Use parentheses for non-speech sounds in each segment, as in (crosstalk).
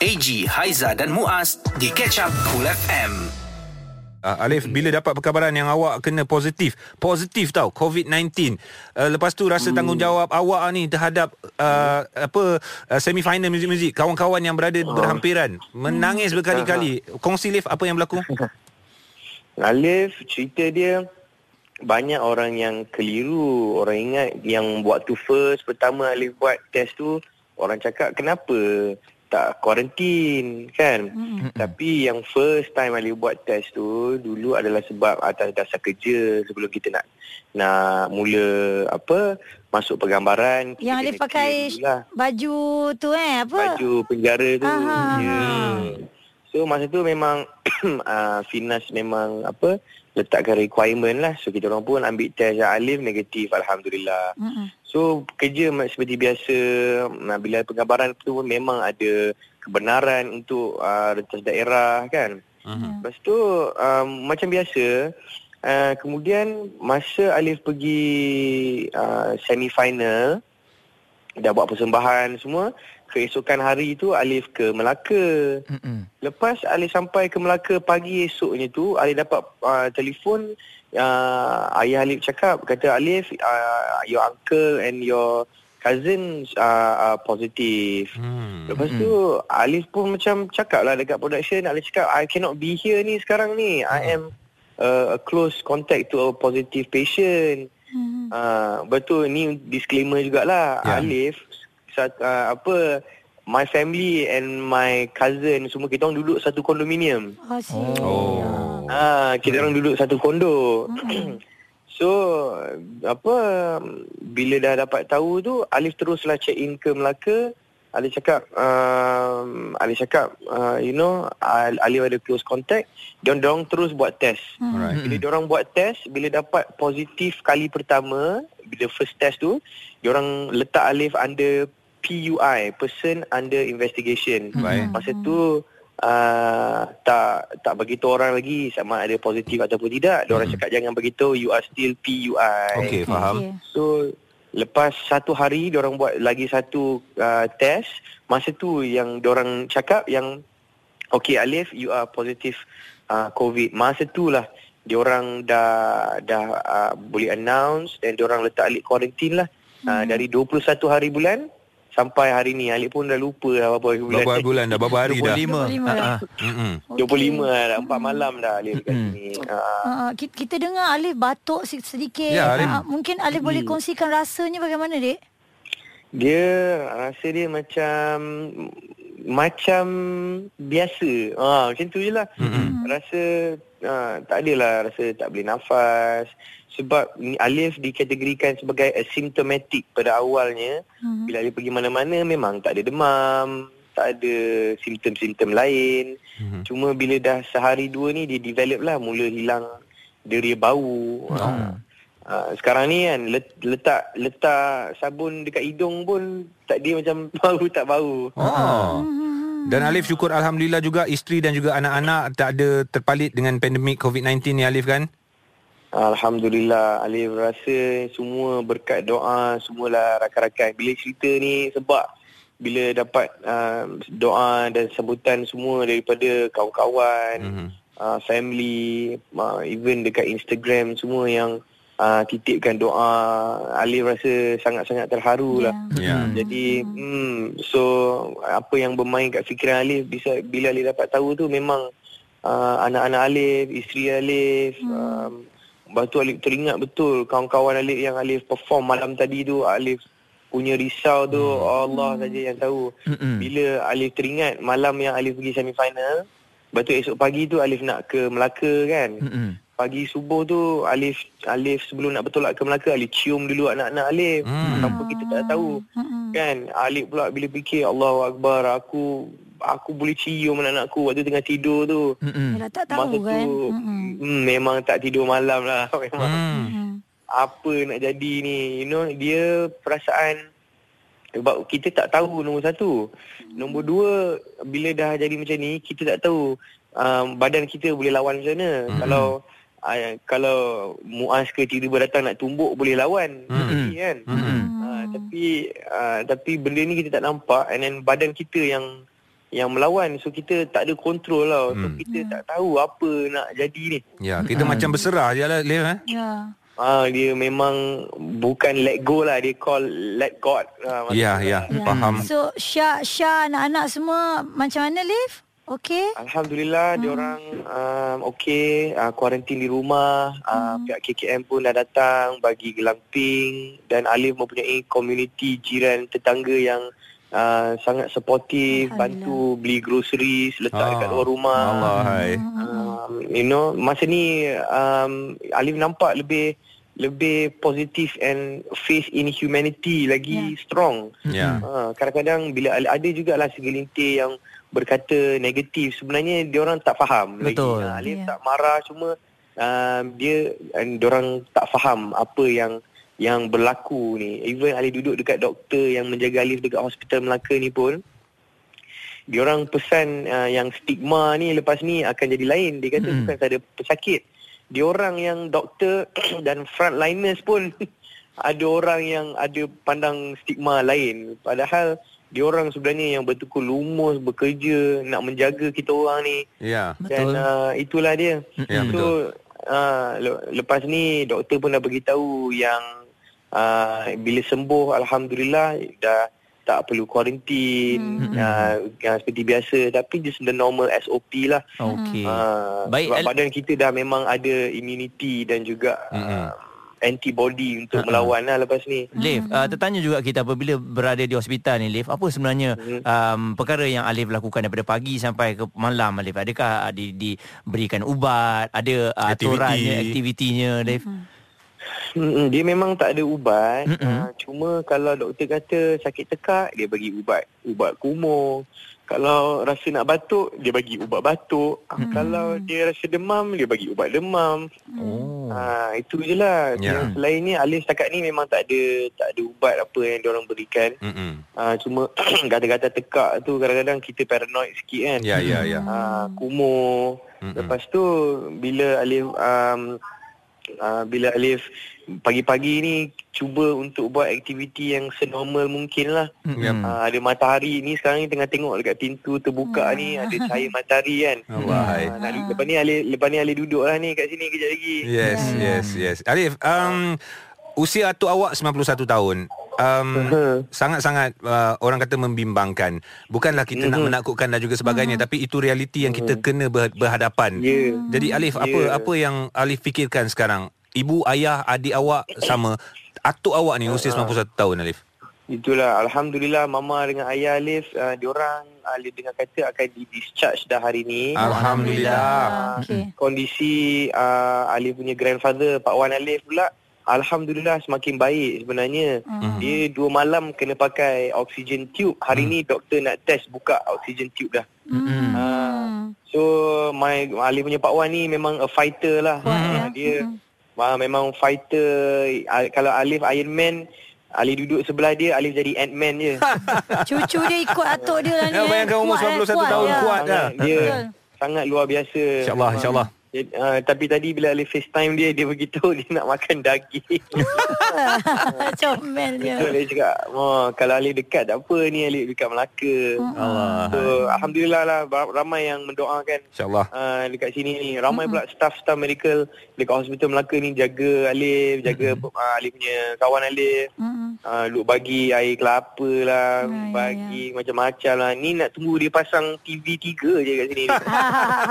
AG, Haiza dan Muaz di Catch Up Cool FM. Uh, Alif bila dapat perkabaran yang awak kena positif? Positif tau COVID-19 uh, lepas tu rasa tanggungjawab awak ni terhadap uh, apa uh, semi final muzik-muzik kawan-kawan yang berada berhampiran. Menangis berkali-kali. Kongsi Alif apa yang berlaku? (laughs) Alif cerita dia banyak orang yang keliru. Orang ingat yang waktu first pertama Alif buat test tu orang cakap kenapa tak kuarantin kan mm-hmm. tapi yang first time Alif buat test tu dulu adalah sebab atas dasar kerja sebelum kita nak nak mula apa masuk pergambaran Yang Alif pakai lah. baju tu eh apa? baju penjara tu Aha. ya so masa tu memang uh, (clears throat) Finas memang apa letakkan requirement lah so kita orang pun ambil test yang Alif negatif alhamdulillah Mm-mm. So kerja seperti biasa bila penggambaran tu pun memang ada kebenaran untuk uh, rentas daerah kan. uh-huh. Lepas tu um, macam biasa uh, kemudian masa Alif pergi uh, semi final dah buat persembahan semua keesokan hari tu Alif ke Melaka. Mm-mm. Lepas Alif sampai ke Melaka pagi esoknya tu Alif dapat uh, telefon uh, ayah Alif cakap kata Alif uh, your uncle and your cousin uh, are positive. hmm. Lepas tu Alif pun macam cakap lah dekat production Alif cakap I cannot be here ni sekarang ni. I am uh, a close contact to a positive patient. Hmm. Uh, betul ni disclaimer jugalah yeah. Alif uh, apa my family and my cousin semua kita orang duduk satu kondominium. Asyik. Oh. Ah kita orang duduk satu kondo. (clears throat) so apa bila dah dapat tahu tu Alif teruslah check in ke Melaka. Alif cakap um, Alif cakap uh, you know Al- Alif ada close contact dia orang terus buat test. Alright. Bila diorang buat test, bila dapat positif kali pertama, bila first test tu, diorang letak Alif under PUI, Person Under Investigation. Baik. Masa tu uh, tak tak bagi tahu orang lagi sama ada positif ataupun tidak. Diorang Hmm. cakap jangan bagi tahu you are still PUI. Okey faham Okey. So lepas satu hari diorang buat lagi satu uh, test, masa tu yang diorang cakap yang okay Alif you are positive uh, COVID. Masa tu lah diorang dah dah uh, boleh announce dan diorang letak Alif quarantine lah. Uh, dari 21 hari bulan sampai hari ni Alif pun dah lupa dah berapa hari bulan. berapa bulan dah berapa hari dah 25. 25. Ha, ha. Mm-mm. 25 lah, dah 4 malam dah Alif kat Mm-mm. sini. Uh, Uh, kita, kita dengar Alif batuk sedikit. Ya, Alif. Ah, mungkin Alif boleh Hmm. kongsikan rasanya bagaimana, Dek? Dia rasa dia macam macam biasa. Ha, macam tu je lah. Mm-mm. Rasa ha, tak adalah rasa tak boleh nafas. Sebab ni Alif dikategorikan sebagai asymptomatic pada awalnya. Hmm. Bila Alif pergi mana-mana memang tak ada demam. Tak ada simptom-simptom lain. Mhm. Cuma bila dah sehari dua ni dia develop lah. Mula hilang deria bau. Ha. Ha, sekarang ni kan let, letak letak sabun dekat hidung pun tak dia macam (laughs) bau tak bau. Oh. Dan Alif syukur Alhamdulillah juga isteri dan juga anak-anak tak ada terpalit dengan pandemik COVID-19 ni Alif kan? Alhamdulillah Alif rasa semua berkat doa semualah rakan-rakan. Bila cerita ni sebab bila dapat uh, doa dan sambutan semua daripada kawan-kawan, Mhm. uh, family, uh, even dekat Instagram semua yang uh, titipkan doa, Alif rasa sangat-sangat terharu lah. Ya. Jadi hmm, so apa yang bermain kat fikiran Alif bisa bila Alif dapat tahu tu memang uh, anak-anak Alif, isteri Alif, hmm. um, lepas tu Alif teringat betul kawan-kawan Alif yang Alif perform malam tadi tu Alif punya risau tu hmm. Allah saja yang tahu. Mm-mm. Bila Alif teringat malam yang Alif pergi semi final, lepas tu esok pagi tu Alif nak ke Melaka kan. Mm-mm. Pagi subuh tu Alif Alif sebelum nak bertolak ke Melaka Alif cium dulu anak-anak Alif. Hmm. Tanpa kita tak tahu. Hmm. Kan Alif pula bila fikir Allahu Akbar aku aku boleh cium anak-anakku waktu tengah tidur tu. Yalah, tak tahu Masa kan. tu hmm, memang tak tidur malam lah (laughs) memang. Hmm. Apa nak jadi ni? You know dia perasaan sebab kita tak tahu nombor satu. Nombor dua bila dah jadi macam ni kita tak tahu um, badan kita boleh lawan macam mana. Hmm. Kalau uh, kalau Muaz ke tiba-tiba datang nak tumbuk boleh lawan. Hmm. Jadi kan. Mm-mm. Uh, tapi uh, tapi benda ni kita tak nampak and then badan kita yang yang melawan so kita tak ada kontrol lah so Hmm. kita tak tahu apa nak jadi ni Ya, kita macam berserah je lah, Alif. Eh? Ya. Ah dia memang bukan let go lah dia call let God. Ah, Ya, maksudnya. ya. Ya. Faham. So Syah, Syah anak-anak semua macam mana Liv? Okey? Alhamdulillah hmm. dia orang um, okey uh, kuarantin di rumah uh, Hmm. pihak KKM pun dah datang bagi glamping dan Alif mempunyai community jiran tetangga yang uh, sangat supportive bantu beli groceries letak Ah, dekat luar rumah Allah, hai. um, you know masa ni um, Alif nampak lebih lebih positif and faith in humanity lagi Ya. strong Ya. Ha, kadang-kadang bila ada- ada jugalah segelintir yang berkata negatif sebenarnya dia orang tak faham Betul. lagi. Ha, Alif Ya. tak marah cuma uh, dia dia orang tak faham apa yang yang berlaku ni. Even Alif duduk dekat doktor yang menjaga Alif dekat hospital Melaka ni pun dia orang pesan uh, yang stigma ni lepas ni akan jadi lain. Dia kata Mm-mm. bukan sahaja pesakit. Dia orang yang doktor (clears throat) dan frontliners pun (laughs) ada orang yang ada pandang stigma lain. Padahal dia orang sebenarnya yang betul-betul lumus bekerja nak menjaga kita orang ni. Ya. Dan Betul. uh, itulah dia. Ya, so betul. uh, le- lepas ni doktor pun dah beritahu yang uh, bila sembuh alhamdulillah dah tak perlu kuarantin Hmm. uh, yang seperti biasa tapi just the normal SOP lah. Okey. Uh, Baik, sebab Al- badan kita dah memang ada immunity dan juga Mm-mm. uh, antibody untuk Ha-ha. melawan lah lepas ni. Liv, uh, tertanya juga kita apabila berada di hospital ni Liv, apa sebenarnya Mhm. um, perkara yang Alif lakukan daripada pagi sampai ke malam Alif? Adakah uh, di, diberikan ubat, ada uh, aturannya, aktivitinya Liv? Mm-mm, dia memang tak ada ubat. Uh, cuma kalau doktor kata sakit tekak, dia bagi ubat. Ubat kumur. Kalau rasa nak batuk, dia bagi ubat batuk. Mm-mm. Kalau dia rasa demam, dia bagi ubat demam. Oh. Ha, itu je lah. Yang Selain ni, Alif setakat ni memang tak ada tak ada ubat apa yang diorang berikan. Mm-mm. Ha, cuma (clears throat) gata-gata tekak tu kadang-kadang kita paranoid sikit kan. Ya, ya, ya. Ha, kumur. Mm-mm. Lepas tu bila Alif um, uh, bila Alif pagi-pagi ni cuba untuk buat aktiviti yang senormal mungkin lah. Ya. Uh, ada matahari ni sekarang ni tengah tengok dekat pintu terbuka ni ada cahaya (laughs) matahari kan. Hai. Uh, nak, lepas ni Alif lepas ni Alif duduk lah ni kat sini kejap lagi. Yes, Ya, ya. yes, yes. Alif, um, usia atuk awak 91 tahun. Um, sangat-sangat uh, orang kata membimbangkan. Bukanlah kita nak Mhm. menakutkan dan juga sebagainya, tapi itu realiti yang kita kena ber- berhadapan. Ya. Jadi Alif, apa Ya. apa yang Alif fikirkan sekarang? Ibu, ayah, adik awak sama. Atuk awak ni usia 91 tahun Alif. Itulah Alhamdulillah mama dengan ayah Alif uh, diorang Alif dengar kata akan di discharge dah hari ni. Alhamdulillah. Ah, Okey. Kondisi uh, Alif punya grandfather Pak Wan Alif pula Alhamdulillah semakin baik sebenarnya. Hmm. Dia dua malam kena pakai oxygen tube. Hari ni doktor nak test buka oxygen tube dah. Mm-mm. Ah, so my Alif punya Pak Wan ni memang a fighter lah. Ah, ya. Dia ah, memang fighter. Ah, Kalau Alif Iron Man, Alif duduk sebelah dia, Alif jadi Ant-Man je. (laughs) Cucu dia ikut atuk dia lah ni. Ya, eh. bayangkan umur Kuat, eh, 91 tahun ya. kuat dah. Dia Betul. sangat luar biasa. InsyaAllah, insyaAllah. Uh, tapi tadi bila Alif FaceTime dia, dia beritahu (laughs) dia nak makan daging. (laughs) Comel dia. So, dia cakap, oh, kalau Alif dekat tak apa ni Alif dekat Melaka. Allah. So, Alhamdulillah lah ramai yang mendoakan InsyaAllah. uh, dekat sini ni. Ramai pula staff-staff medical dekat hospital Melaka ni jaga Alif, jaga uh, Alif punya kawan Alif. Mm-mm. Uh, duk bagi air kelapa lah, Ya, ya, bagi macam-macam lah. Ni nak tunggu dia pasang TV 3 je kat sini.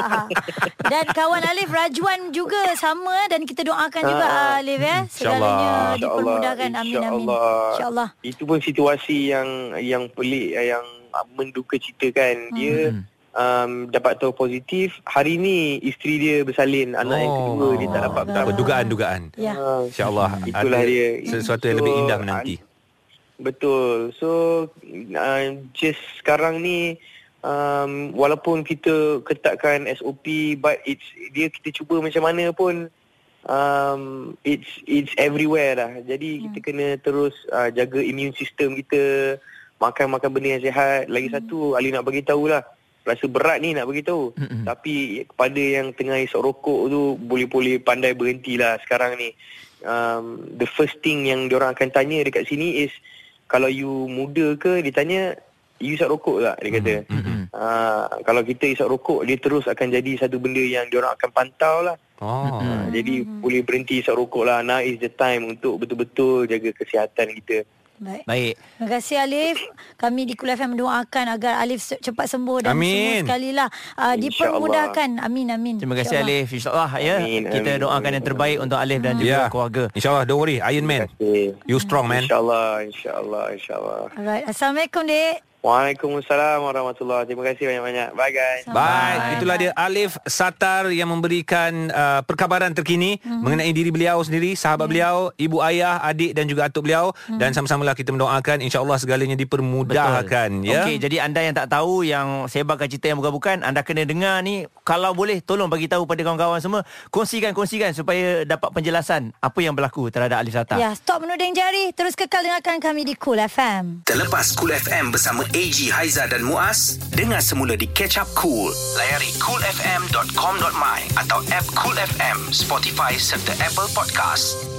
(laughs) dan kawan Alif Rajwan juga sama eh, dan kita doakan juga Ah, Alif ya. Segalanya dipermudahkan. Amin amin. insyaAllah. Insyaallah. Itu pun situasi yang yang pelik eh, yang menduka ceritakan. Dia Hmm. um, dapat tahu positif. Hari ni isteri dia bersalin anak yang Oh. kedua dia tak dapat Allah. bertambah. Dugaan-dugaan. Ya. Ah, InsyaAllah Itulah ada dia. sesuatu yang So, lebih indah menanti. an- Betul. So uh, just sekarang ni um, walaupun kita ketatkan SOP but it's dia kita cuba macam mana pun um, it's it's everywhere dah. Jadi kita kena terus uh, jaga immune system kita, makan-makan benda yang sihat. Lagi satu Ali nak bagi tahulah rasa berat ni nak bagi tahu. Mm-mm. Tapi kepada yang tengah isap rokok tu boleh-boleh pandai berhentilah sekarang ni. Um, the first thing yang diorang akan tanya dekat sini is kalau you muda ke dia tanya you isap rokok tak dia kata Hmm, uh, kalau kita isap rokok dia terus akan jadi satu benda yang dia orang akan pantau lah Oh. uh, jadi boleh berhenti isap rokok lah now is the time untuk betul-betul jaga kesihatan kita Baik. Baik. Terima kasih Alif. Kami di Kul FM mendoakan agar Alif cepat sembuh dan Amin. semua sekali lah uh, dipermudahkan. Amin amin. Terima kasih InsyaAllah. Alif. InsyaAllah ya. Amin, Kita amin, doakan amin, yang terbaik untuk Alif dan juga Ya. keluarga. InsyaAllah, don't worry. Iron Man. You strong, man. InsyaAllah InsyaAllah InsyaAllah Alright. Assalamualaikum dek. Waalaikumsalam warahmatullahi Terima kasih banyak-banyak Bye guys Baik, Bye. itulah dia Alif Satar yang memberikan uh, perkabaran terkini Mhm. mengenai diri beliau sendiri, sahabat beliau, ibu ayah, adik dan juga atuk beliau Mhm. dan sama-samalah kita mendoakan insya-Allah segalanya dipermudahkan ya. Okey, jadi anda yang tak tahu yang sebarkan cerita yang bukan-bukan, anda kena dengar ni. Kalau boleh tolong bagi tahu pada kawan-kawan semua, kongsikan kongsikan supaya dapat penjelasan apa yang berlaku terhadap Alif Satar. Ya, stop menuding jari. Terus kekal dengarkan kami di Cool FM. Terlepas Cool FM bersama AG, Haiza dan Muaz, dengar semula di Catch Up Cool. Layari coolfm.com.my atau app Cool FM, Spotify serta Apple Podcast.